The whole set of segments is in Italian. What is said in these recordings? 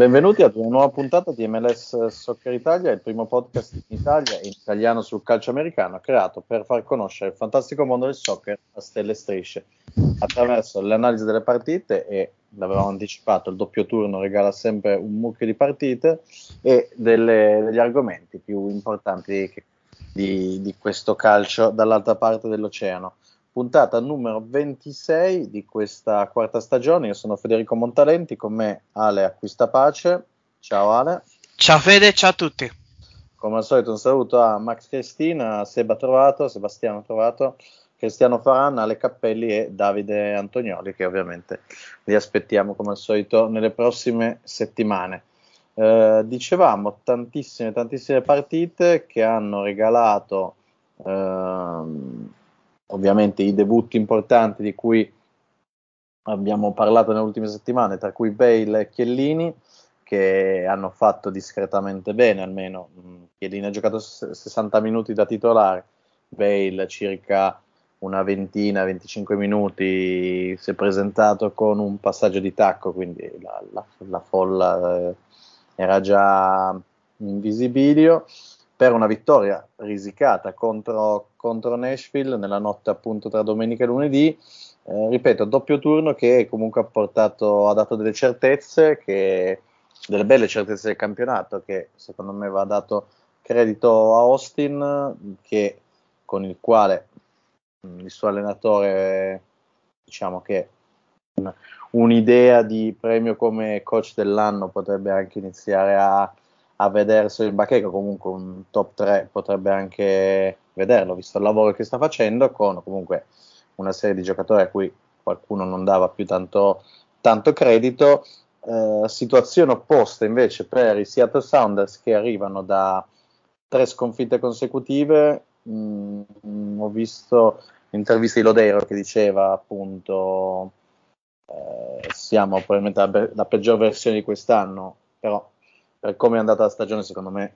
Benvenuti ad una nuova puntata di MLS Soccer Italia, il primo podcast in Italia in italiano sul calcio americano creato per far conoscere il fantastico mondo del soccer a stelle e strisce attraverso l'analisi delle partite e l'avevamo anticipato, il doppio turno regala sempre un mucchio di partite e delle, degli argomenti più importanti di, di questo calcio dall'altra parte dell'oceano puntata numero 26 di questa quarta stagione. Io sono Federico Montalenti, con me Ale Acquistapace. Ciao Ale. Ciao Fede, ciao a tutti. Come al solito un saluto a Max Cristina, Seba Trovato, Sebastiano Trovato, Cristiano Faran, Ale Cappelli e Davide Antonioli che ovviamente li aspettiamo come al solito nelle prossime settimane. Eh, dicevamo tantissime, tantissime partite che hanno regalato ehm, ovviamente i debutti importanti di cui abbiamo parlato nelle ultime settimane, tra cui Bale e Chiellini, che hanno fatto discretamente bene, almeno mm, Chiellini ha giocato 60 minuti da titolare, Bale circa una ventina, 25 minuti, si è presentato con un passaggio di tacco, quindi la, la, la folla eh, era già in visibilio per una vittoria risicata contro, contro Nashville nella notte appunto tra domenica e lunedì. Eh, ripeto, doppio turno che comunque ha portato, ha dato delle certezze, che, delle belle certezze del campionato, che secondo me va dato credito a Austin, che, con il quale il suo allenatore, diciamo che un'idea di premio come coach dell'anno potrebbe anche iniziare a, a vedersi in bacheca, comunque un top 3 potrebbe anche vederlo, visto il lavoro che sta facendo, con comunque una serie di giocatori a cui qualcuno non dava più tanto, tanto credito. Eh, situazione opposta invece per i Seattle Sounders che arrivano da tre sconfitte consecutive. Mm, ho visto l'intervista di Lodeiro che diceva appunto eh, siamo probabilmente la, la peggior versione di quest'anno, però per come è andata la stagione, secondo me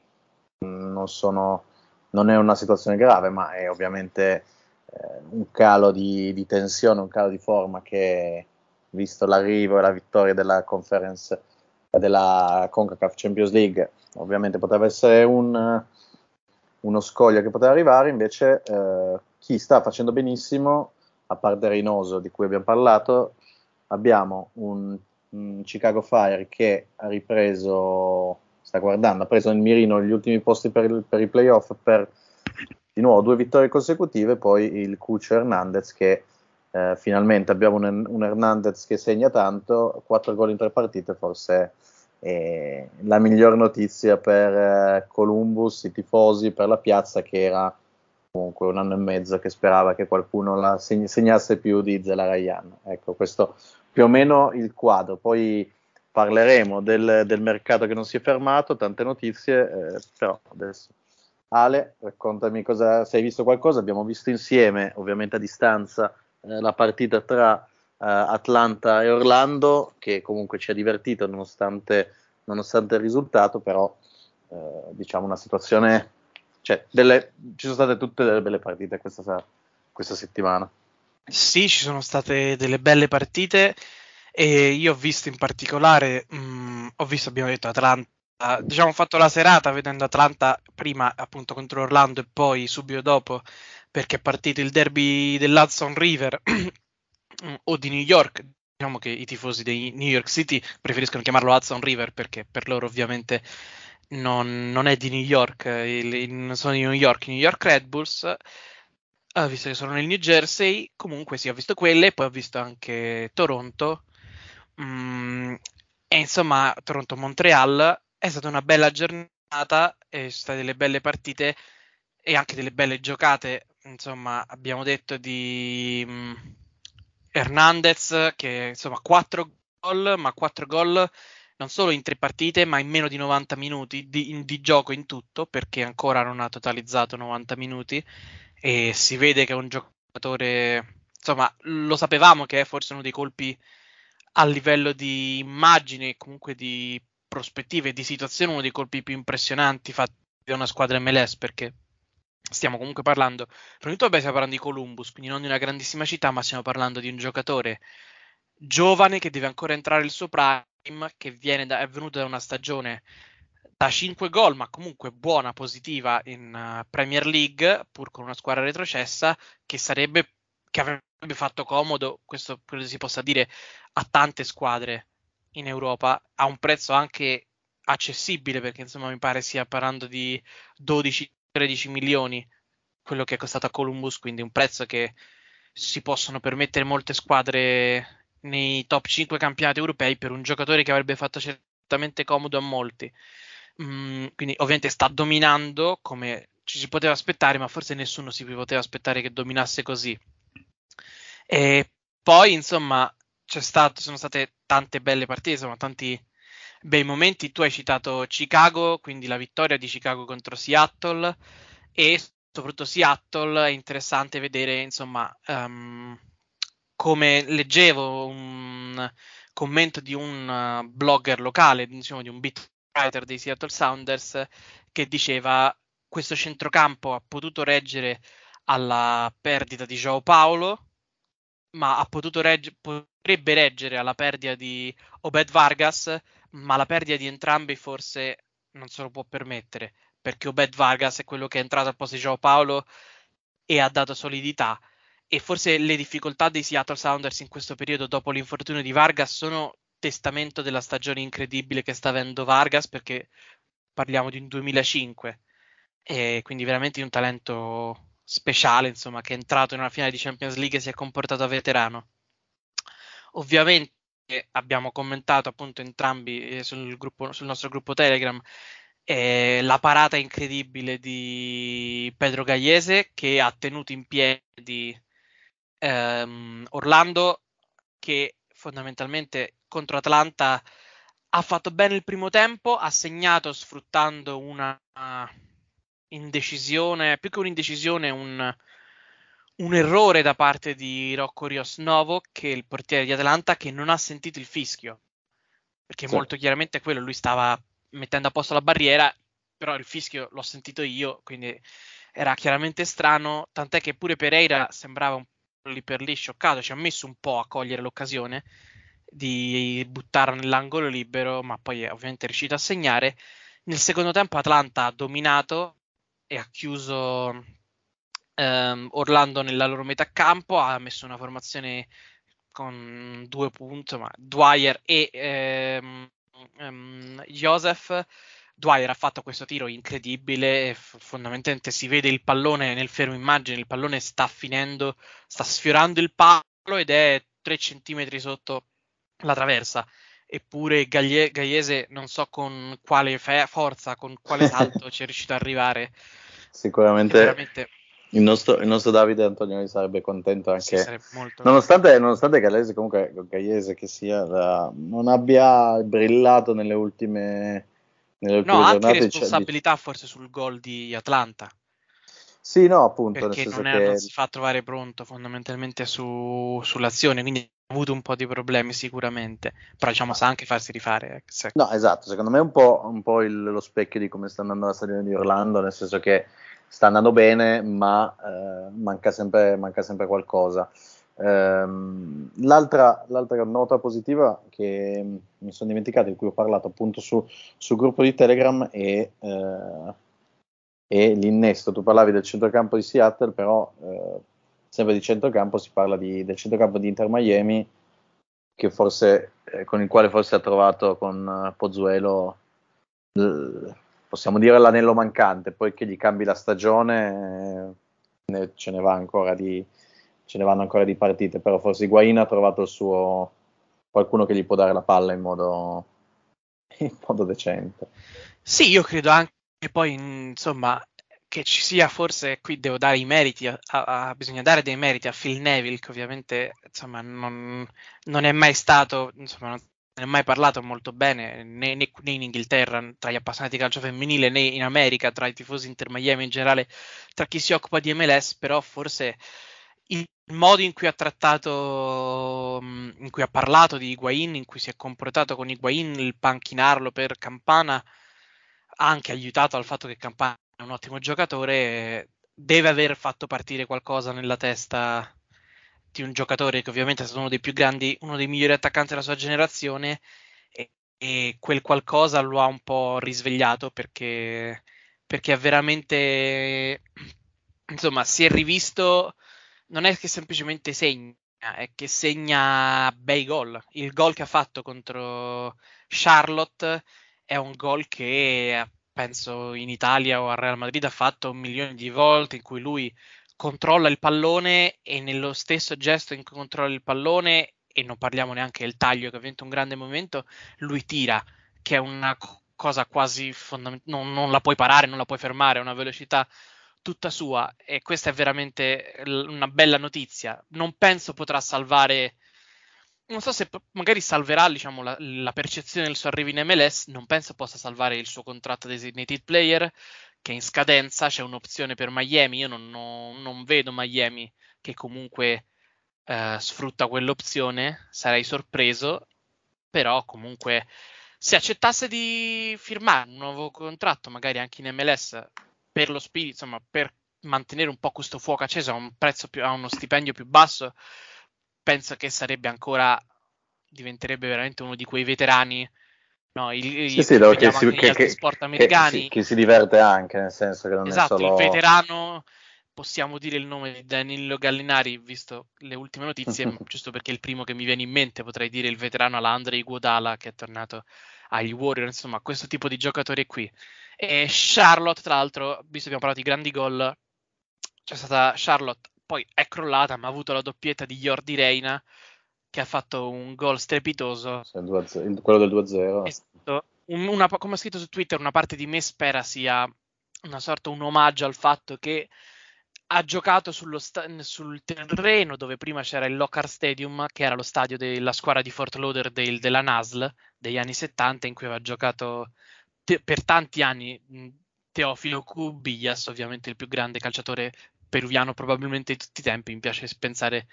mm, non, sono, non è una situazione grave, ma è ovviamente eh, un calo di, di, tensione, un calo di forma che, visto l'arrivo e la vittoria della conference della CONCACAF Champions League, ovviamente poteva essere un, uno scoglio che poteva arrivare, invece eh, chi sta facendo benissimo, a parte Reynoso di cui abbiamo parlato, abbiamo un Mm, Chicago Fire che ha ripreso, sta guardando, ha preso nel mirino gli ultimi posti per, il, per i playoff per di nuovo due vittorie consecutive, poi il Cuccio Hernandez che eh, finalmente abbiamo un, un, Hernandez che segna tanto, quattro gol in tre partite, forse è la miglior notizia per eh, Columbus, i tifosi, per la piazza che era comunque un anno e mezzo che sperava che qualcuno la seg- segnasse più di Zelarayan. Ecco, questo più o meno il quadro. Poi parleremo del, del mercato che non si è fermato, tante notizie, eh, però adesso. Ale, raccontami cosa, se hai visto qualcosa, abbiamo visto insieme, ovviamente a distanza, eh, la partita tra eh, Atlanta e Orlando, che comunque ci ha divertito nonostante, nonostante il risultato, però eh, diciamo una situazione, cioè delle, ci sono state tutte delle belle partite questa, questa settimana. Sì, ci sono state delle belle partite e io ho visto in particolare, mh, mm, ho visto, abbiamo detto, Atlanta, diciamo, ho fatto la serata vedendo Atlanta prima appunto contro Orlando e poi subito dopo perché è partito il derby dell'Hudson River o di New York. Diciamo che i tifosi dei New York City preferiscono chiamarlo Hudson River perché per loro ovviamente non, non è di New York, il, il, sono di New York, New York Red Bulls Ah, visto che sono nel New Jersey, comunque sì, ho visto quelle, poi ho visto anche Toronto. Mm, e insomma, Toronto-Montreal è stata una bella giornata sono state delle belle partite e anche delle belle giocate. Insomma, abbiamo detto di um, Hernandez che insomma 4 gol, ma 4 gol non solo in tre partite, ma in meno di 90 minuti di, di, gioco in tutto, perché ancora non ha totalizzato 90 minuti e si vede che è un giocatore, insomma, lo sapevamo che è forse uno dei colpi a livello di immagine e comunque di prospettive di situazione, uno dei colpi più impressionanti fatti da una squadra MLS, perché stiamo comunque parlando, prima di tutto stiamo parlando di Columbus, quindi non di una grandissima città, ma stiamo parlando di un giocatore giovane che deve ancora entrare il suo prime, che da, è venuto da una stagione da 5 gol, ma comunque buona, positiva in uh, Premier League, pur con una squadra retrocessa, che sarebbe che avrebbe fatto comodo, questo credo si possa dire, a tante squadre in Europa, a un prezzo anche accessibile, perché insomma mi pare stia parlando di 12-13 milioni quello che è costato a Columbus, quindi un prezzo che si possono permettere molte squadre nei top 5 campionati europei per un giocatore che avrebbe fatto certamente comodo a molti. Mm, quindi ovviamente sta dominando come ci si poteva aspettare, ma forse nessuno si poteva aspettare che dominasse così. E poi, insomma, c'è stato, sono state tante belle partite, insomma, tanti bei momenti. Tu hai citato Chicago, quindi la vittoria di Chicago contro Seattle e soprattutto Seattle è interessante vedere, insomma, um, come leggevo un commento di un uh, blogger locale, diciamo di un beat writer dei Seattle Sounders, che diceva questo centrocampo ha potuto reggere alla perdita di Joao Paolo, ma ha potuto regge- potrebbe reggere alla perdita di Obed Vargas, ma la perdita di entrambi forse non se lo può permettere, perché Obed Vargas è quello che è entrato al posto di Joao Paolo e ha dato solidità. E forse le difficoltà dei Seattle Sounders in questo periodo dopo l'infortunio di Vargas sono testamento della stagione incredibile che sta avendo Vargas perché parliamo di un 2005 e quindi veramente un talento speciale insomma che è entrato in una finale di Champions League e si è comportato a veterano. Ovviamente abbiamo commentato appunto entrambi eh, sul, gruppo, sul nostro gruppo Telegram eh, la parata incredibile di Pedro Gagliese che ha tenuto in piedi ehm, Orlando che fondamentalmente contro Atlanta ha fatto bene il primo tempo, ha segnato sfruttando una indecisione, più che un'indecisione, un, un errore da parte di Rocco Rios Novo, che è il portiere di Atlanta, che non ha sentito il fischio. Perché sì. molto chiaramente quello, lui stava mettendo a posto la barriera, però il fischio l'ho sentito io, quindi era chiaramente strano, tant'è che pure Pereira sembrava un lì per lì scioccato, ci ha messo un po' a cogliere l'occasione di buttarla nell'angolo libero, ma poi è ovviamente riuscito a segnare. Nel secondo tempo Atlanta ha dominato e ha chiuso ehm, Orlando nella loro metà campo, ha messo una formazione con due punti, ma Dwyer e ehm, ehm, Joseph Dwyer ha fatto questo tiro incredibile, fondamentalmente si vede il pallone nel fermo immagine, il pallone sta finendo, sta sfiorando il palo ed è 3 cm sotto la traversa. Eppure Gaglie- Gagliese non so con quale fe- forza, con quale salto ci è riuscito ad arrivare. Sicuramente veramente... il, nostro, il, nostro, Davide Antonio sarebbe contento anche. Sì, nonostante, nonostante Gagliese comunque Gagliese che sia non abbia brillato nelle ultime no, anche responsabilità forse sul gol di Atlanta. Sì, no, appunto. Perché non, è, che... non, si fa trovare pronto fondamentalmente su, sull'azione, quindi ha avuto un po' di problemi sicuramente, però diciamo sa anche farsi rifare. Se... No, esatto, secondo me è un po', un po il, lo specchio di come sta andando la stagione di Orlando, nel senso che sta andando bene, ma eh, manca, sempre, manca sempre qualcosa. Ehm, l'altra, l'altra, nota positiva che mi sono dimenticato, di cui ho parlato appunto su, sul gruppo di Telegram, è, eh, è, l'innesto. Tu parlavi del centrocampo di Seattle, però eh, sempre di centrocampo si parla di, del centrocampo di Inter Miami, forse, eh, con il quale forse ha trovato con uh, Pozzuelo, possiamo dire l'anello mancante, poi che gli cambi la stagione, ne, ce ne va ancora di ce ne vanno ancora di partite, però forse Higuain ha trovato il suo qualcuno che gli può dare la palla in modo, in modo decente. Sì, io credo anche e poi insomma che ci sia forse qui devo dare i meriti a, a, bisogna dare dei meriti a Phil Neville che ovviamente insomma non, non è mai stato insomma non ne è mai parlato molto bene né, né, né, in Inghilterra tra gli appassionati di calcio femminile né in America tra i tifosi Inter Miami in generale tra chi si occupa di MLS però forse il modo in cui ha trattato in cui ha parlato di Higuain in cui si è comportato con Higuain il panchinarlo per Campana ha anche aiutato al fatto che Campana è un ottimo giocatore, deve aver fatto partire qualcosa nella testa di un giocatore che ovviamente è stato uno dei più grandi, uno dei migliori attaccanti della sua generazione e, e quel qualcosa lo ha un po' risvegliato perché, perché è veramente, insomma, si è rivisto, non è che semplicemente segna, è che segna bei gol. Il gol che ha fatto contro Charlotte è un gol che penso in Italia o al Real Madrid ha fatto un milione di volte in cui lui controlla il pallone e nello stesso gesto in cui controlla il pallone e non parliamo neanche del taglio che ha vinto un grande momento, lui tira, che è una cosa quasi fondamentale, non, non, la puoi parare, non la puoi fermare, è una velocità tutta sua e questa è veramente una bella notizia. Non penso potrà salvare non so se magari salverà diciamo, la, la, percezione del suo arrivo in MLS, non penso possa salvare il suo contratto designated player che è in scadenza, c'è un'opzione per Miami, io non, non, non vedo Miami che comunque eh, sfrutta quell'opzione, sarei sorpreso, però comunque se accettasse di firmare un nuovo contratto, magari anche in MLS, per lo spirito, insomma, per mantenere un po' questo fuoco acceso a un prezzo più, a uno stipendio più basso, penso che sarebbe ancora diventerebbe veramente uno di quei veterani no, il, sì, sì, no, che, si, che, che, sport americani. che, che, si diverte anche nel senso che non esatto, è solo il veterano possiamo dire il nome di Danilo Gallinari visto le ultime notizie giusto perché è il primo che mi viene in mente potrei dire il veterano Alandrei Guadala che è tornato agli Warriors insomma questo tipo di giocatori qui e Charlotte tra l'altro visto che abbiamo parlato di grandi gol c'è stata Charlotte poi è crollata, ma ha avuto la doppietta di Jordi Reina che ha fatto un gol strepitoso. quello del 2-0. Esatto. una, come ho scritto su Twitter, una parte di me spera sia una sorta un omaggio al fatto che ha giocato sta- sul terreno dove prima c'era il Lockhart Stadium, che era lo stadio della squadra di Fort Lauderdale della NASL degli anni 70, in cui aveva giocato te- per tanti anni Teofilo Cubillas, ovviamente il più grande calciatore peruviano probabilmente di tutti i tempi. Mi piace pensare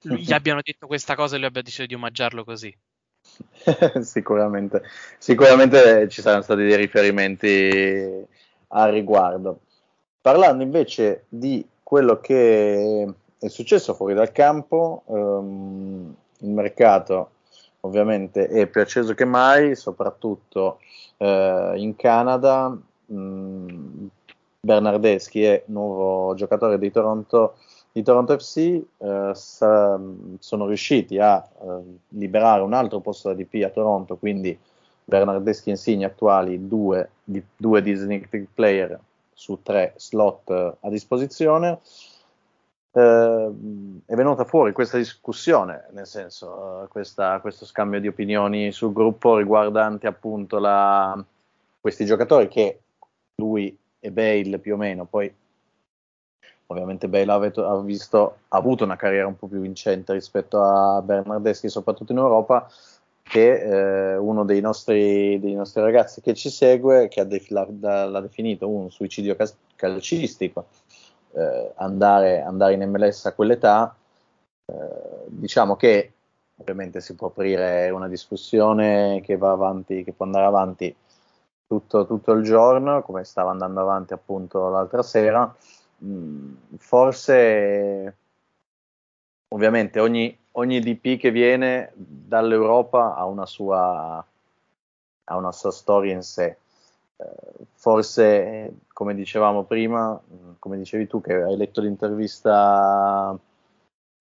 gli abbiano detto questa cosa e lui abbia deciso di omaggiarlo così. sicuramente, sicuramente ci saranno stati dei riferimenti al riguardo. Parlando invece di quello che è successo fuori dal campo, um, il mercato ovviamente è più acceso che mai, soprattutto uh, in Canada. Um, Bernardeschi è nuovo giocatore di Toronto, di Toronto FC, eh, sa, sono riusciti a eh, liberare un altro posto da DP a Toronto, quindi Bernardeschi e Insigne attuali, due, di, due designated player su tre slot eh, a disposizione. Eh, è venuta fuori questa discussione, nel senso, uh, questa, questo scambio di opinioni sul gruppo riguardante appunto la, questi giocatori che lui e Bale più o meno, poi ovviamente Bale ha, ha, visto, ha avuto una carriera un po' più vincente rispetto a Bernardeschi, soprattutto in Europa, che eh, uno dei nostri, dei nostri, ragazzi che ci segue, che def- l'ha, l'ha, definito un suicidio calcistico, eh, andare, andare, in MLS a quell'età, eh, diciamo che ovviamente si può aprire una discussione che va avanti, che può andare avanti tutto, tutto il giorno, come stava andando avanti appunto l'altra sera. Mm, forse, ovviamente, ogni, ogni DP che viene dall'Europa ha una sua, ha una sua storia in sé. Eh, forse, come dicevamo prima, mm, come dicevi tu che hai letto l'intervista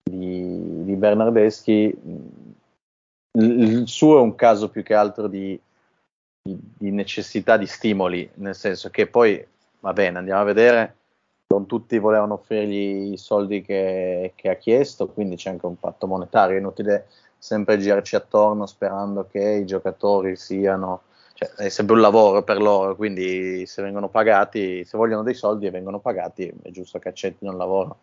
di, di Bernardeschi, mm, il suo è un caso più che altro di di, di necessità di stimoli, nel senso che poi, va bene, andiamo a vedere, non tutti volevano offrirgli i soldi che, che ha chiesto, quindi c'è anche un patto monetario, è inutile sempre girarci attorno sperando che i giocatori siano, cioè, è sempre un lavoro per loro, quindi se vengono pagati, se vogliono dei soldi e vengono pagati, è giusto che accettino il lavoro.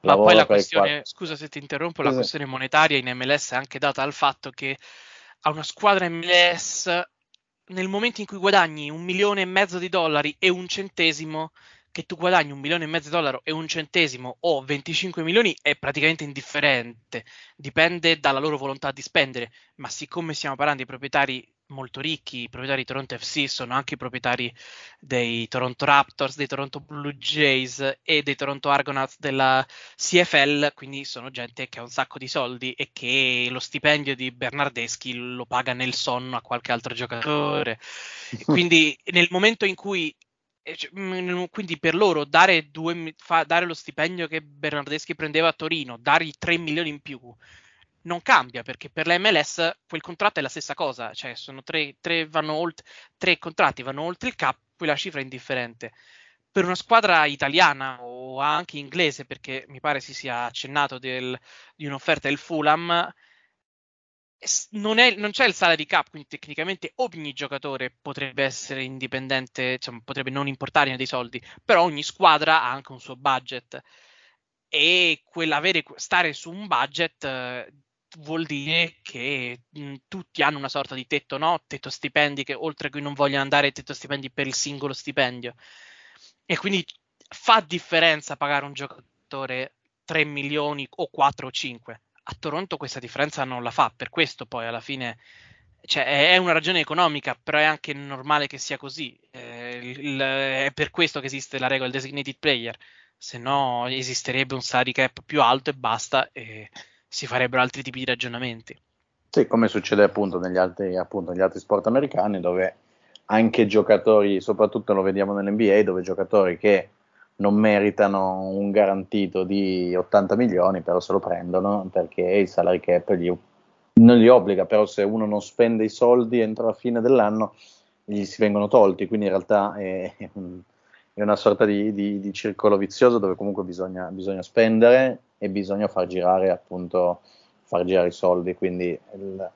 Ma poi la questione, scusa se ti interrompo, la questione monetaria in MLS è anche data dal fatto che a una squadra MLS nel momento in cui guadagni un milione e mezzo di dollari e un centesimo, che tu guadagni un milione e mezzo di dollari e un centesimo o 25 milioni è praticamente indifferente, dipende dalla loro volontà di spendere, ma siccome stiamo parlando di proprietari molto ricchi, i proprietari di Toronto FC sono anche i proprietari dei Toronto Raptors, dei Toronto Blue Jays e dei Toronto Argonauts della CFL, quindi sono gente che ha un sacco di soldi e che lo stipendio di Bernardeschi lo paga nel sonno a qualche altro giocatore. quindi nel momento in cui cioè, mm, quindi per loro dare, due, fa, dare lo stipendio che Bernardeschi prendeva a Torino, dargli 3 milioni in più, non cambia perché per la MLS quel contratto è la stessa cosa, cioè sono tre, tre, oltre, tre contratti, vanno oltre il cap, poi la cifra è indifferente. Per una squadra italiana o anche inglese, perché mi pare si sia accennato del, di un'offerta del Fulham, non, è, non, c'è il salary cap, quindi tecnicamente ogni giocatore potrebbe essere indipendente, insomma, potrebbe non importare dei soldi, però ogni squadra ha anche un suo budget e quell'avere, stare su un budget vuol dire che mh, tutti hanno una sorta di tetto, no? Tetto stipendi che oltre a cui non vogliono andare tetto stipendi per il singolo stipendio. E quindi fa differenza pagare un giocatore 3 milioni o 4 o 5. A Toronto questa differenza non la fa, per questo poi alla fine cioè, è una ragione economica, però è anche normale che sia così. Eh, il, è per questo che esiste la regola designated player, se no esisterebbe un salary cap più alto e basta. E si farebbero altri tipi di ragionamenti. Sì, come succede appunto negli altri, appunto negli altri sport americani, dove anche giocatori, soprattutto lo vediamo nell'NBA, dove giocatori che non meritano un garantito di 80 milioni, però se lo prendono perché il salary cap gli, non li obbliga, però se uno non spende i soldi entro la fine dell'anno gli si vengono tolti, quindi in realtà è, è una sorta di, di, di, circolo vizioso dove comunque bisogna, bisogna spendere e bisogna far girare appunto far girare i soldi. Quindi il,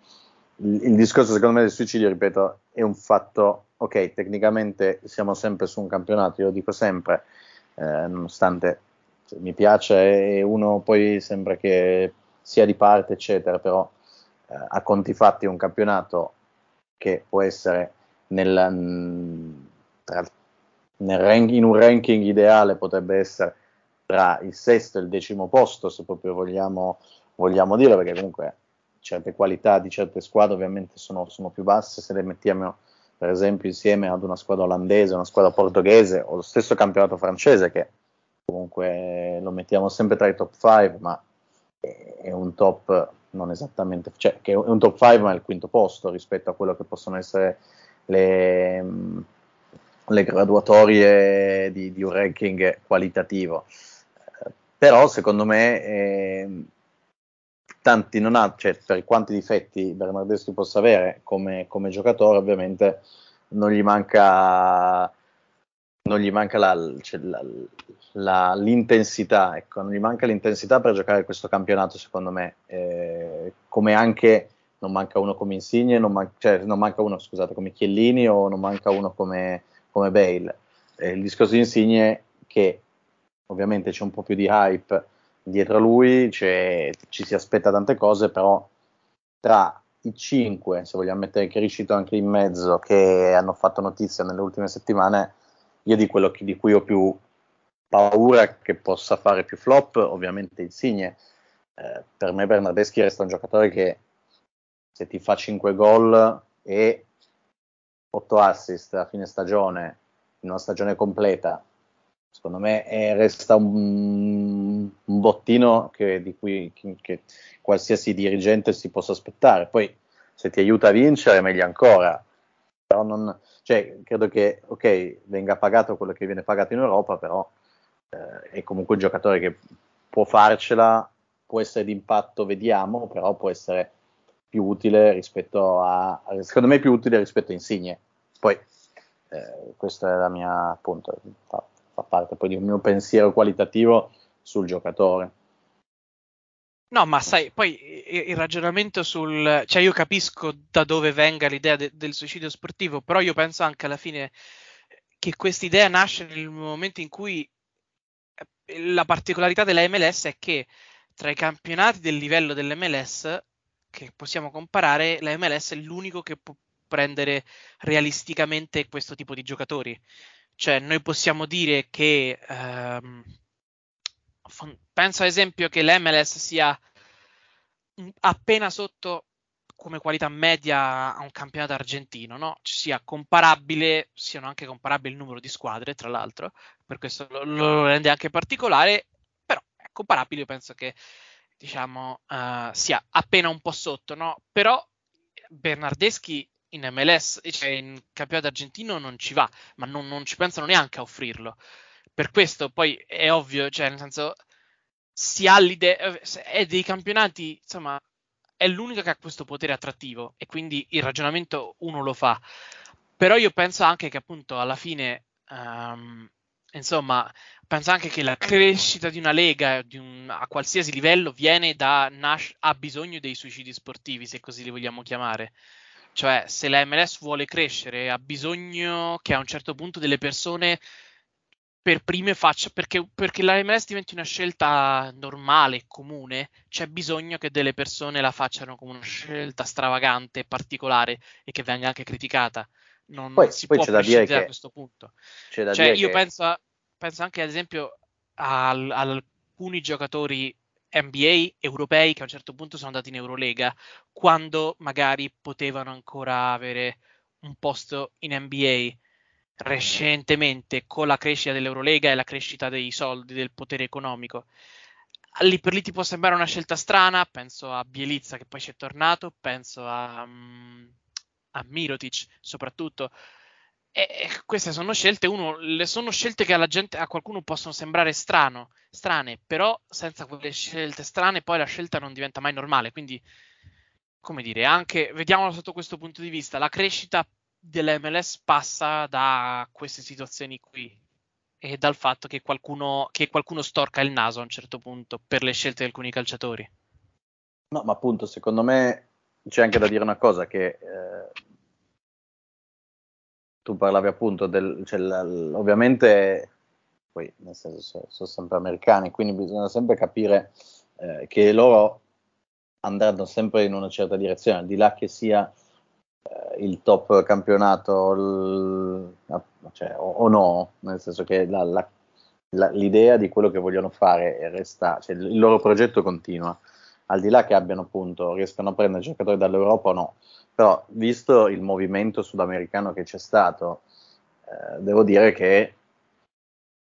il, il, discorso secondo me del suicidio, ripeto, è un fatto, ok, tecnicamente siamo sempre su un campionato, io dico sempre, eh, nonostante cioè, mi piace e uno poi sembra che sia di parte, eccetera, però eh, a conti fatti è un campionato che può essere nel, tra, rank, in un ranking ideale potrebbe essere tra il sesto e il decimo posto, se proprio vogliamo, vogliamo dire, perché comunque certe qualità di certe squadre ovviamente sono, sono, più basse. Se le mettiamo per esempio insieme ad una squadra olandese, una squadra portoghese o lo stesso campionato francese che comunque lo mettiamo sempre tra i top 5 ma è un top non esattamente, cioè che è un top 5 ma è il quinto posto rispetto a quello che possono essere le, le graduatorie di, di un ranking qualitativo. Però secondo me eh, tanti non ha, cioè, per quanti difetti Bernardeschi possa avere come, come giocatore, ovviamente non gli manca, non gli manca la, cioè, la, la, l'intensità, ecco, non gli manca l'intensità per giocare questo campionato, secondo me, eh, come anche non manca uno come Insigne, non, man- cioè, non, manca uno, scusate, come Chiellini o non manca uno come, come Bale. Eh, il discorso di Insigne che ovviamente c'è un po' più di hype dietro a lui, ci si aspetta tante cose, però tra i cinque, se vogliamo mettere che è riuscito anche in mezzo, che hanno fatto notizia nelle ultime settimane, io di quello di cui ho più paura che possa fare più flop, ovviamente Insigne. Eh, per me Bernardeschi resta un giocatore che se ti fa 5 gol e 8 assist a fine stagione, in una stagione completa, secondo me è, resta un, un bottino che, di cui che, che qualsiasi dirigente si possa aspettare. Poi se ti aiuta a vincere, meglio ancora. Però non, cioè, credo che ok, venga pagato quello che viene pagato in Europa, però eh, è comunque un giocatore che può farcela, può essere d'impatto, vediamo, però può essere più utile rispetto a, secondo me più utile rispetto a Insigne. Poi eh, questa è la mia appunto fa parte poi di un mio pensiero qualitativo sul giocatore. No, ma sai, poi il ragionamento sul... cioè io capisco da dove venga l'idea de- del suicidio sportivo, però io penso anche alla fine che questa idea nasce nel momento in cui la particolarità della MLS è che tra i campionati del livello dell'MLS che possiamo comparare, la MLS è l'unico che può prendere realisticamente questo tipo di giocatori. Cioè, noi possiamo dire che ehm, penso ad esempio che l'MLS sia appena sotto come qualità media a un campionato argentino, no? Ci sia comparabile, siano anche comparabili il numero di squadre, tra l'altro, per questo lo, lo rende anche particolare, però è comparabile, io penso che diciamo uh, sia appena un po' sotto, no? Però Bernardeschi in MLS, cioè in campionato argentino non ci va, ma non, non ci pensano neanche a offrirlo. Per questo poi è ovvio, cioè nel senso si ha l'idea, è dei campionati, insomma, è l'unica che ha questo potere attrattivo e quindi il ragionamento uno lo fa. Però io penso anche che appunto alla fine, um, insomma, penso anche che la crescita di una lega di un, a qualsiasi livello viene da, nas- ha bisogno dei suicidi sportivi, se così li vogliamo chiamare. Cioè, se la MLS vuole crescere, ha bisogno che a un certo punto delle persone per prime faccia, perché, perché la MLS diventi una scelta normale, comune, c'è bisogno che delle persone la facciano come una scelta stravagante, particolare e che venga anche criticata. Non, poi, si poi può c'è da dire che, a questo punto. C'è da cioè, dire io che... penso, penso, anche ad esempio al, ad alcuni giocatori NBA europei che a un certo punto sono andati in Eurolega quando magari potevano ancora avere un posto in NBA recentemente con la crescita dell'Eurolega e la crescita dei soldi, del potere economico. Lì per lì ti può sembrare una scelta strana, penso a Bielizza che poi ci è tornato, penso a, um, a Mirotic soprattutto. E, queste sono scelte, uno, le sono scelte che alla gente, a qualcuno possono sembrare strano, strane, però senza quelle scelte strane poi la scelta non diventa mai normale, quindi come dire, anche vediamolo sotto questo punto di vista, la crescita dell'MLS passa da queste situazioni qui e dal fatto che qualcuno, che qualcuno storca il naso a un certo punto per le scelte di alcuni calciatori. No, ma appunto, secondo me c'è anche da dire una cosa che eh, tu parlavi appunto del, cioè, l- ovviamente, poi nel senso sono, sempre americani, quindi bisogna sempre capire eh, che loro andranno sempre in una certa direzione, al di là che sia eh, il top campionato il, cioè, o, o, no, nel senso che la, la, la, l'idea di quello che vogliono fare resta, cioè, il loro progetto continua, al di là che abbiano appunto, riescano a prendere giocatori dall'Europa o no, però visto il movimento sudamericano che c'è stato, eh, devo dire che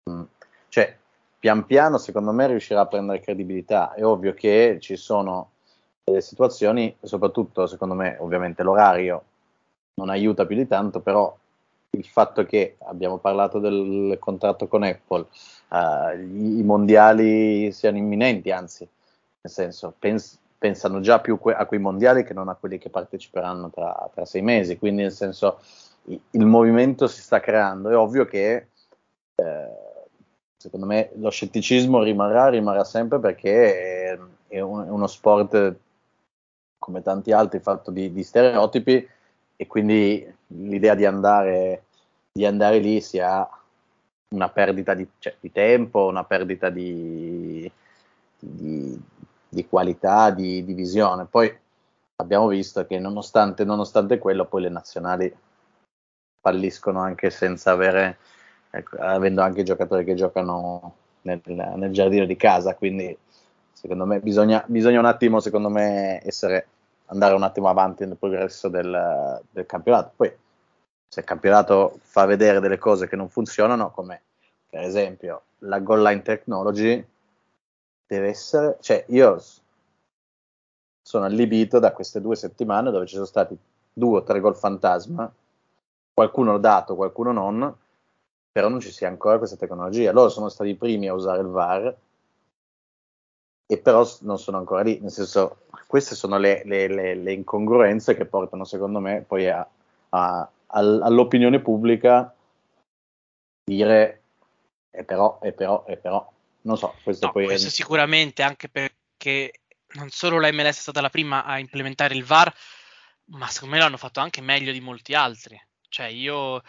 mh, mm, cioè, pian piano secondo me riuscirà a prendere credibilità, è ovvio che ci sono delle situazioni, soprattutto secondo me ovviamente l'orario non aiuta più di tanto, però il fatto che abbiamo parlato del contratto con Apple, uh, i mondiali siano imminenti, anzi, nel senso, pens- pensano già più que- a quei mondiali che non a quelli che parteciperanno tra, tra sei mesi, quindi nel senso i- il movimento si sta creando, è ovvio che eh, secondo me lo scetticismo rimarrà, rimarrà sempre perché è, è, un- è uno sport come tanti altri fatto di, di stereotipi. E quindi l'idea di andare, di andare lì sia una perdita di, cioè, di tempo, una perdita di, di, di qualità, di, di, visione. Poi abbiamo visto che nonostante, nonostante, quello poi le nazionali falliscono anche senza avere, ecco, avendo anche giocatori che giocano nel, nel giardino di casa, quindi secondo me bisogna, bisogna un attimo, secondo me, essere, andare un attimo avanti nel progresso del, del, campionato. Poi, se il campionato fa vedere delle cose che non funzionano, come per esempio la goal line technology, deve essere, cioè io sono allibito da queste due settimane dove ci sono stati due o tre gol fantasma, qualcuno dato, qualcuno non, però non ci sia ancora questa tecnologia. Loro sono stati i primi a usare il VAR e però non sono ancora lì, nel senso queste sono le, le, le, le incongruenze che portano secondo me poi a, a, all'opinione pubblica dire e però, e però, e però, non so, questo no, poi questo è... sicuramente anche perché non solo la MLS è stata la prima a implementare il VAR, ma secondo me l'hanno fatto anche meglio di molti altri. Cioè, io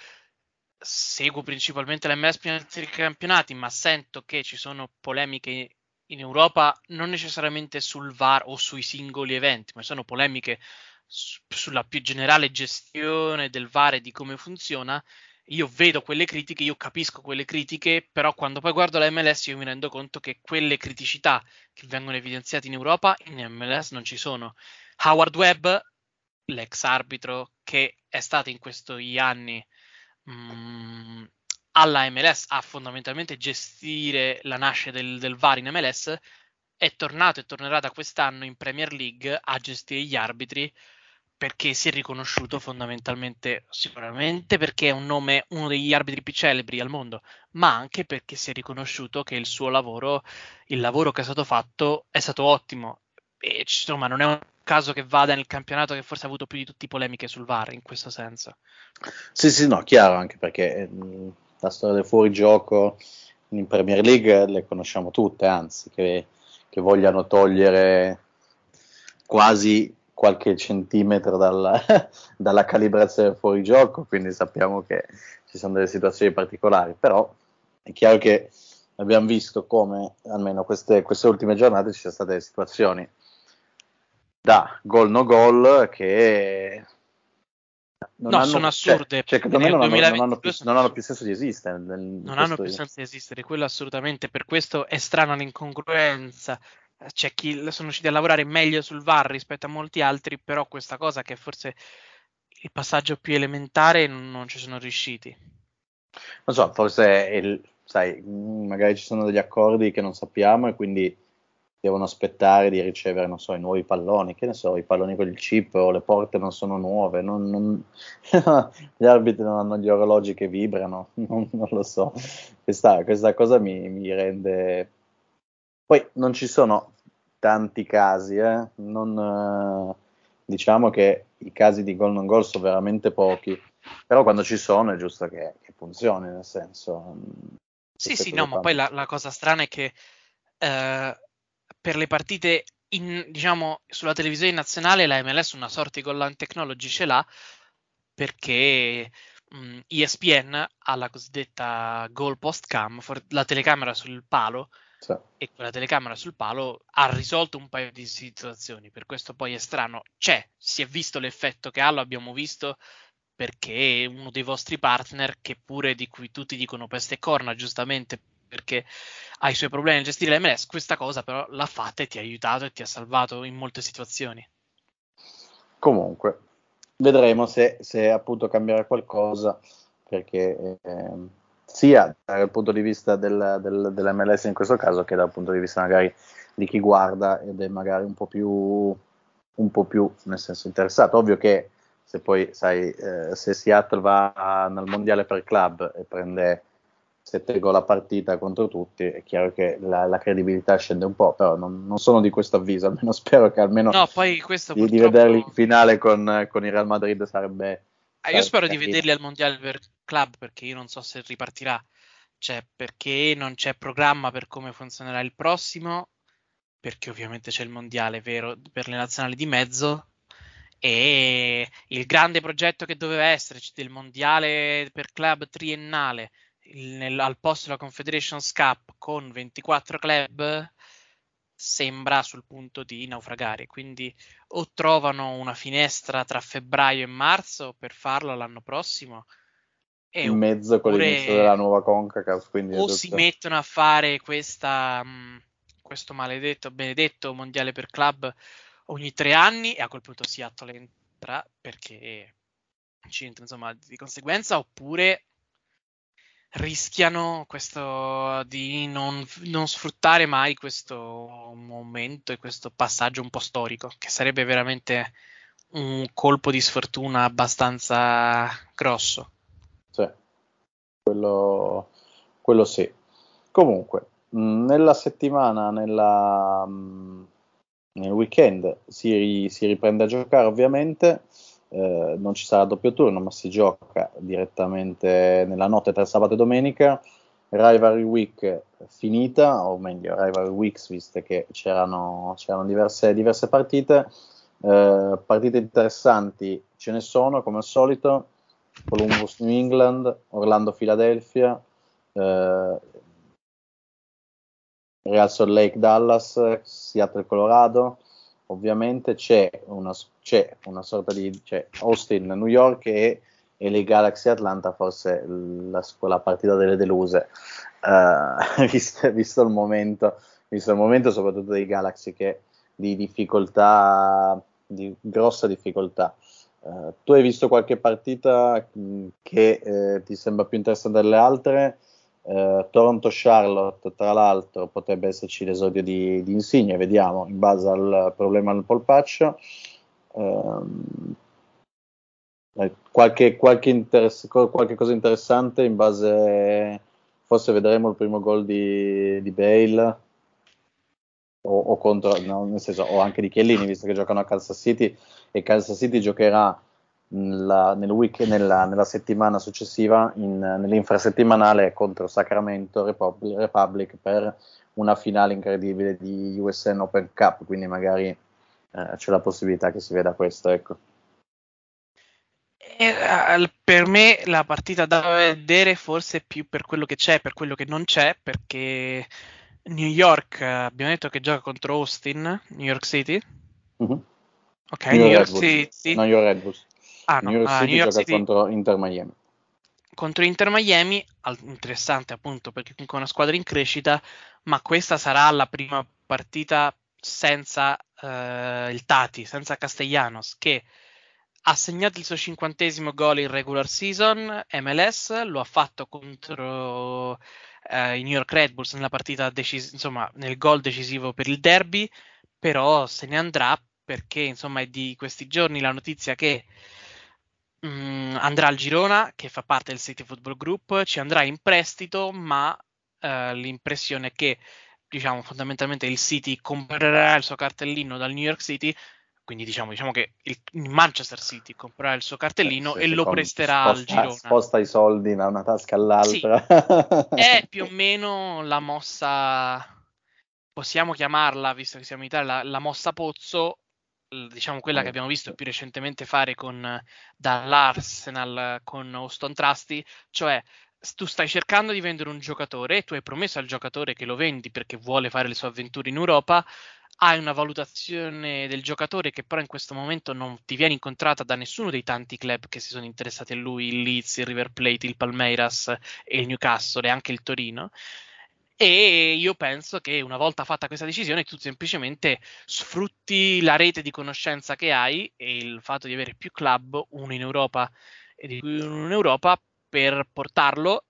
seguo principalmente l'MS prima dei campionati, ma sento che ci sono polemiche in Europa non necessariamente sul VAR o sui singoli eventi, ma sono polemiche su- sulla più generale gestione del VAR e di come funziona. Io vedo quelle critiche, io capisco quelle critiche, però quando poi guardo la MLS io mi rendo conto che quelle criticità che vengono evidenziate in Europa in MLS non ci sono. Howard Webb, l'ex arbitro che è stato in questi anni mh, mm, alla MLS a fondamentalmente gestire la nascita del, del VAR in MLS, è tornato e tornerà da quest'anno in Premier League a gestire gli arbitri perché si è riconosciuto fondamentalmente, sicuramente perché è un nome, uno degli arbitri più celebri al mondo, ma anche perché si è riconosciuto che il suo lavoro, il lavoro che è stato fatto, è stato ottimo. E insomma, non è un caso che vada nel campionato che forse ha avuto più di tutti polemiche sul VAR in questo senso. Sì, sì, no, chiaro, anche perché mm, la storia del fuorigioco in Premier League le conosciamo tutte, anzi, che, che vogliano togliere quasi qualche centimetro dalla, dalla calibrazione del fuorigioco, quindi sappiamo che ci sono delle situazioni particolari, però è chiaro che abbiamo visto come, almeno queste, queste ultime giornate, ci sono state situazioni da gol no gol che non no, hanno, sono cioè, assurde. Cioè, secondo me non, hanno, non, hanno più, non hanno più senso di esistere. Nel, non hanno più senso di esistere, quello assolutamente. Per questo è strana l'incongruenza. C'è chi sono riusciti a lavorare meglio sul VAR rispetto a molti altri, però questa cosa che è forse il passaggio più elementare non ci sono riusciti. Non so, forse il, sai, magari ci sono degli accordi che non sappiamo e quindi devono aspettare di ricevere, non so, i nuovi palloni, che ne so, i palloni con il chip o le porte non sono nuove, non, non, gli arbitri non hanno gli orologi che vibrano, non, non lo so. Questa, questa cosa mi, mi, rende... Poi non ci sono tanti casi, eh? non, eh, diciamo che i casi di gol non gol sono veramente pochi, però quando ci sono è giusto che, che funzioni, nel senso... Sì, sì, no, ma poi la, la, cosa strana è che... Eh, per le partite in, diciamo, sulla televisione nazionale la MLS una sorta di goal line technology ce l'ha perché mh, ESPN ha la cosiddetta goal post cam, for- la telecamera sul palo sì. e quella telecamera sul palo ha risolto un paio di situazioni, per questo poi è strano, c'è, si è visto l'effetto che ha, lo abbiamo visto perché uno dei vostri partner, che pure di cui tutti dicono peste e corna, giustamente perché ha i suoi problemi nel gestire l'MLS, questa cosa però l'ha fatta e ti ha aiutato e ti ha salvato in molte situazioni. Comunque, vedremo se, se appunto cambierà qualcosa, perché eh, sia dal punto di vista del, del, dell'MLS in questo caso, che dal punto di vista magari di chi guarda ed è magari un po' più, un po più nel senso interessato. Ovvio che se poi sai, eh, se Seattle va nel mondiale per club e prende 7 gol a partita contro tutti, è chiaro che la, la credibilità scende un po', però non, non, sono di questo avviso, almeno spero che almeno no, poi questo di, purtroppo... di vederli in finale con, con, il Real Madrid sarebbe... Ah, io spero di vederli al Mondiale per Club perché io non so se ripartirà, cioè perché non c'è programma per come funzionerà il prossimo, perché ovviamente c'è il Mondiale, vero, per le nazionali di mezzo, e il grande progetto che doveva esserci del Mondiale per Club triennale nel, al posto della Confederations Cup con 24 club sembra sul punto di naufragare. Quindi o trovano una finestra tra febbraio e marzo per farlo l'anno prossimo. in mezzo con l'inizio della nuova CONCACAF. o si mettono a fare questa, mh, questo maledetto, benedetto mondiale per club ogni tre anni e a quel punto Seattle entra perché ci entra insomma di conseguenza oppure rischiano questo, di non, non, sfruttare mai questo momento e questo passaggio un po' storico, che sarebbe veramente un colpo di sfortuna abbastanza grosso. Sì, quello, quello sì. Comunque, nella settimana, nella, nel weekend si, si riprende a giocare ovviamente eh, non ci sarà doppio turno, ma si gioca direttamente nella notte tra sabato e domenica. Rivalry Week finita, o meglio Rivalry Weeks, viste che c'erano, c'erano diverse, diverse partite. Eh, partite interessanti ce ne sono, come al solito. Columbus New England, Orlando Philadelphia, eh, Real Salt Lake Dallas, Seattle Colorado, ovviamente c'è una, c'è una sorta di c'è Austin New York e, e le Galaxy Atlanta, forse la, la partita delle deluse, uh, visto, visto, il momento, visto il momento soprattutto dei Galaxy che di difficoltà, di grossa difficoltà. Uh, tu hai visto qualche partita che eh, ti sembra più interessante delle altre? Uh, Toronto-Charlotte, tra l'altro, potrebbe esserci l'esordio di, di Insigne, vediamo, in base al problema del polpaccio. Uh, qualche, qualche, interess- qualche, cosa interessante in base, forse vedremo il primo gol di, di Bale. O, o, contro, no, nel senso, o anche di Chiellini, visto che giocano a Kansas City. E Kansas City giocherà nella, nel week, nella, nella settimana successiva, in, nell'infrasettimanale contro Sacramento Republic, Republic, per una finale incredibile di USN Open Cup, quindi magari eh, c'è la possibilità che si veda questo. Ecco. Eh, per me la partita da vedere forse più per quello che c'è, per quello che non c'è, perché New York abbiamo detto che gioca contro Austin, New York City. Mm-hmm. Ok, New, New York, York City. No, New York Red Bulls. Ah, no, New York City uh, New York City contro Inter Miami. Contro Inter Miami, interessante appunto perché comunque è una squadra in crescita, ma questa sarà la prima partita senza uh, il Tati, senza Castellanos, che ha segnato il suo cinquantesimo gol in regular season MLS, lo ha fatto contro uh, i New York Red Bulls nella partita decis- insomma nel gol decisivo per il derby, però se ne andrà perché insomma è di questi giorni la notizia che mh, mm, andrà al Girona, che fa parte del City Football Group, ci andrà in prestito, ma eh, l'impressione è che diciamo fondamentalmente il City comprerà il suo cartellino dal New York City quindi diciamo, diciamo che il, Manchester City comprerà il suo cartellino eh, e lo presterà sposta, al Girona. Sposta i soldi da una tasca all'altra. Sì, è più o meno la mossa, possiamo chiamarla, visto che siamo in Italia, la, la mossa Pozzo diciamo quella che abbiamo visto più recentemente fare con, dall'Arsenal con Austin Trusty, cioè tu stai cercando di vendere un giocatore e tu hai promesso al giocatore che lo vendi perché vuole fare le sue avventure in Europa, hai una valutazione del giocatore che però in questo momento non ti viene incontrata da nessuno dei tanti club che si sono interessati a lui, il Leeds, il River Plate, il Palmeiras e il Newcastle e anche il Torino. E io penso che una volta fatta questa decisione tu semplicemente sfrutti la rete di conoscenza che hai e il fatto di avere più club, uno in Europa e di più uno in Europa, per portarlo,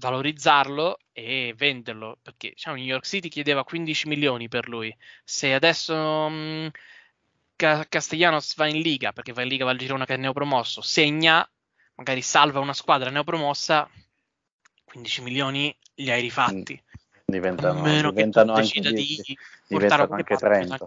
valorizzarlo e venderlo. Perché diciamo, New York City chiedeva 15 milioni per lui. Se adesso mh, mm, Castellanos va in Liga, perché va in Liga va al Girona che è neopromosso, segna, magari salva una squadra neopromossa, 15 milioni li hai rifatti. Mm diventano, diventano anche, di, diventano anche 30.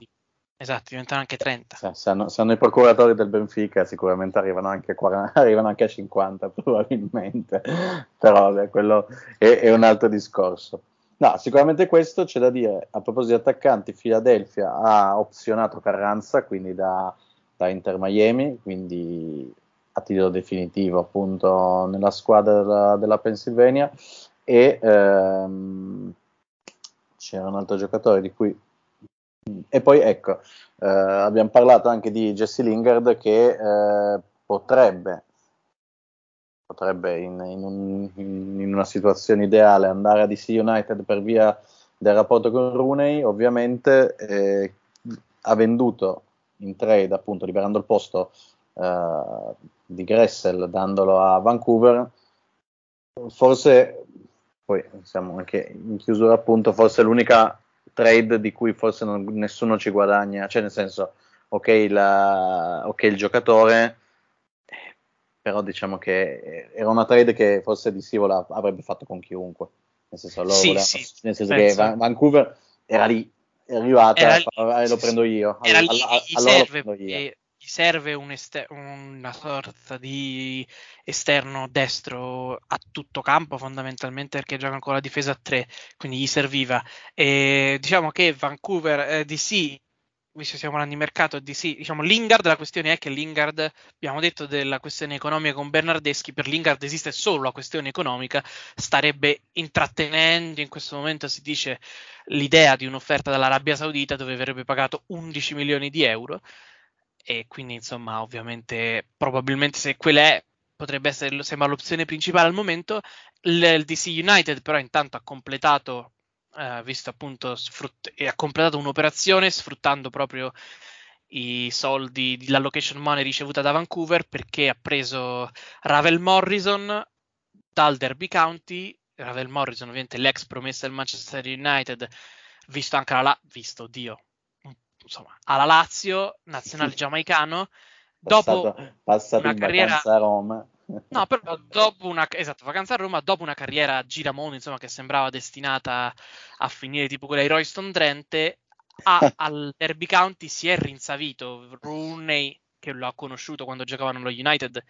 Esatto, diventano anche 30. Se, sanno, sanno, i procuratori del Benfica, sicuramente arrivano anche, 40, arrivano anche a 50 probabilmente, però vabbè, quello è, è, un altro discorso. No, sicuramente questo c'è da dire. A proposito di attaccanti, Philadelphia ha opzionato Carranza, quindi da, da Inter Miami, quindi a titolo definitivo appunto nella squadra della, della Pennsylvania e ehm, c'era un altro giocatore di cui... E poi ecco, eh, abbiamo parlato anche di Jesse Lingard che eh, potrebbe, potrebbe in, in, un, in, una situazione ideale andare a DC United per via del rapporto con Rooney, ovviamente eh, ha venduto in trade, appunto liberando il posto eh, di Gressel dandolo a Vancouver. Forse poi siamo anche in chiusura appunto, forse l'unica trade di cui forse non, nessuno ci guadagna, cioè nel senso, ok, la, okay il giocatore, però diciamo che era una trade che forse di Sivola avrebbe fatto con chiunque, nel senso, loro sì, volevano, sì, nel senso che Vancouver era lì, è arrivata, era lì, lo prendo io, era lì, all, all, allora lo prendo io. Gli serve un ester- una sorta di esterno destro a tutto campo fondamentalmente perché gioca ancora la difesa a 3, quindi gli serviva. E diciamo che Vancouver eh, DC visto che stiamo parlando di mercato sì, diciamo Lingard, la questione è che Lingard, abbiamo detto della questione economica con Bernardeschi, per Lingard esiste solo la questione economica, starebbe intrattenendo in questo momento si dice l'idea di un'offerta dall'Arabia Saudita dove verrebbe pagato 11 milioni di euro e quindi insomma ovviamente probabilmente se quella è potrebbe essere sembra l'opzione principale al momento il DC United però intanto ha completato eh, visto appunto sfrutt- ha completato un'operazione sfruttando proprio i soldi, l'allocation money ricevuta da Vancouver perché ha preso Ravel Morrison dal Derby County. Ravel Morrison, ovviamente l'ex promessa del Manchester United, visto anche la visto Dio, insomma, alla Lazio, nazionale giamaicano. Dopo passato, passato una carriera a Roma. No, però dopo una, esatto, vacanza a Roma, dopo una carriera a giramondo, insomma, che sembrava destinata a finire tipo quella di Royston Drenthe, a, al Derby County si è rinsavito. Rooney, che lo ha conosciuto quando giocavano allo United,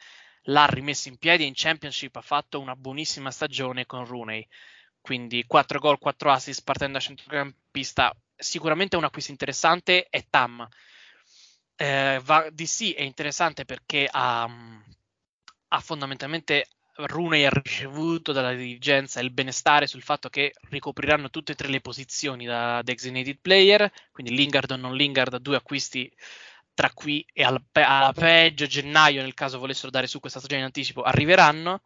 l'ha rimesso in piedi e in Championship ha fatto una buonissima stagione con Rooney. Quindi 4 gol, 4 assist partendo da centrocampista. Sicuramente un acquisto interessante è Tam. Eh, va, DC è interessante perché ha ha fondamentalmente Rooney ha ricevuto dalla dirigenza il benestare sul fatto che ricopriranno tutte e tre le posizioni da designated player, quindi Lingard o non Lingard, due acquisti tra qui e al, alla peggio gennaio, nel caso volessero dare su questa stagione in anticipo, arriveranno.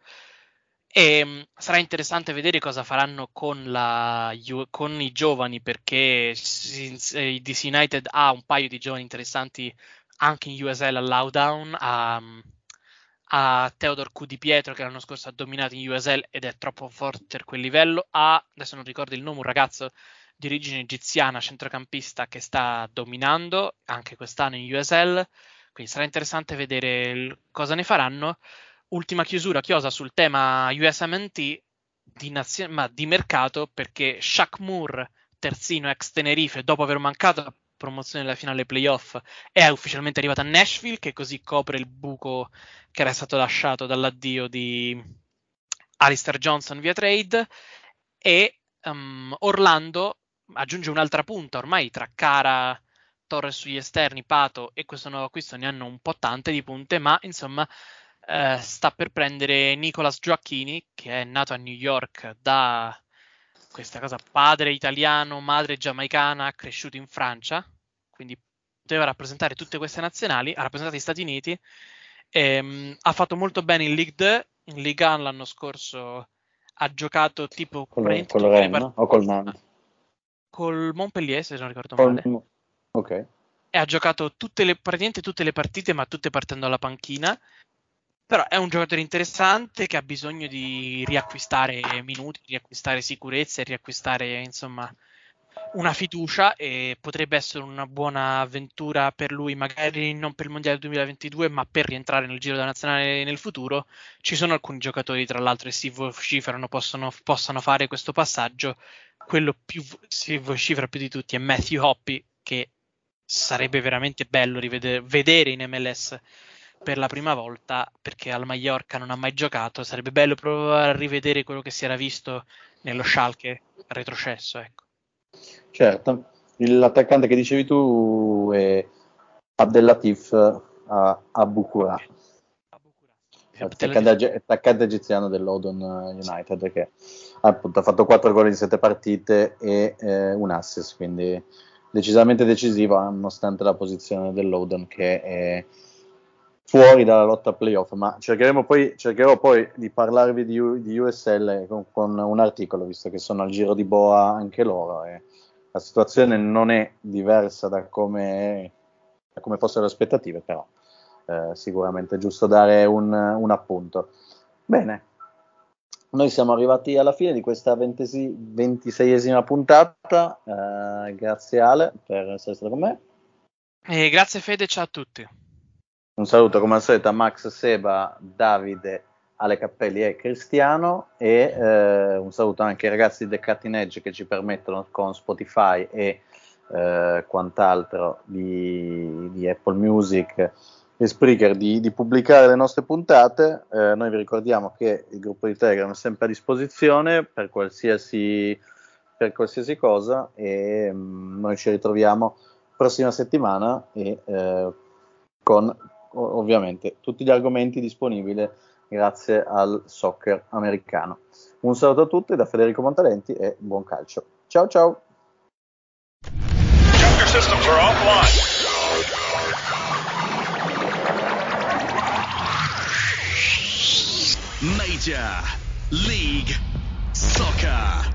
E um, sarà interessante vedere cosa faranno con, la, con i giovani, perché il DC United ha un paio di giovani interessanti anche in USL all'Lowdown. A, a Theodor Q di Pietro che l'anno scorso ha dominato in USL ed è troppo forte per quel livello, a, adesso non ricordo il nome, un ragazzo di origine egiziana, centrocampista che sta dominando anche quest'anno in USL, quindi sarà interessante vedere cosa ne faranno. Ultima chiusura, chiosa sul tema USMNT di, nazio- ma di mercato perché Shaq Moore, terzino ex Tenerife, dopo aver mancato promozione della finale playoff è ufficialmente arrivata a Nashville che così copre il buco che era stato lasciato dall'addio di Alistair Johnson via trade. E um, Orlando aggiunge un'altra punta ormai tra Cara Torres sugli esterni, Pato e questo nuovo acquisto ne hanno un po' tante di punte ma insomma eh, sta per prendere Nicolas Gioacchini che è nato a New York da questa cosa padre italiano, madre giamaicana, cresciuto in Francia, quindi poteva rappresentare tutte queste nazionali, ha rappresentato gli Stati Uniti, ehm, ha fatto molto bene in League 2, in Ligue 1 l'anno scorso ha giocato tipo con, con lo Rennes part- o col Nantes? Col Montpellier, se non ricordo male. Ok. E ha giocato tutte le, praticamente tutte le partite, ma tutte partendo alla panchina. Però è un giocatore interessante che ha bisogno di riacquistare minuti, riacquistare sicurezza e riacquistare insomma una fiducia e potrebbe essere una buona avventura per lui, magari non per il Mondiale 2022, ma per rientrare nel giro della nazionale nel futuro. Ci sono alcuni giocatori, tra l'altro, che si vociferano possono, possano fare questo passaggio. Quello più si vocifera più di tutti è Matthew Hoppy, che sarebbe veramente bello rivedere, vedere in MLS per la prima volta perché al Mallorca non ha mai giocato. Sarebbe bello provare a rivedere quello che si era visto nello Schalke retrocesso. Ecco. Certo, l'attaccante che dicevi tu è Abdellatif a, a Bucura, attaccante, attaccante egiziano dell'Odon United che appunto ha fatto 4 gol in 7 partite e eh, un assist, quindi decisamente decisivo nonostante la posizione dell'Odon che è fuori dalla lotta playoff, ma poi, cercherò poi di parlarvi di, di USL con, con, un articolo, visto che sono al giro di Boa anche loro e la situazione non è diversa da come, da come fossero le aspettative, però eh, sicuramente è giusto dare un, un, appunto. Bene, noi siamo arrivati alla fine di questa 26esima puntata, eh, grazie Ale per essere stato con me. E grazie Fede, ciao a tutti. Un saluto come al solito a Max, Seba, Davide, Ale Cappelli e Cristiano e eh, un saluto anche ai ragazzi The Cutting Edge che ci permettono con Spotify e eh, quant'altro di, di, Apple Music e Spreaker di, di pubblicare le nostre puntate. Eh, noi vi ricordiamo che il gruppo di Telegram è sempre a disposizione per qualsiasi, per qualsiasi cosa e mh, mm, noi ci ritroviamo prossima settimana e eh, con ovviamente tutti gli argomenti disponibili grazie al soccer americano. Un saluto a tutti da Federico Montalenti e buon calcio. Ciao ciao! Major League Soccer.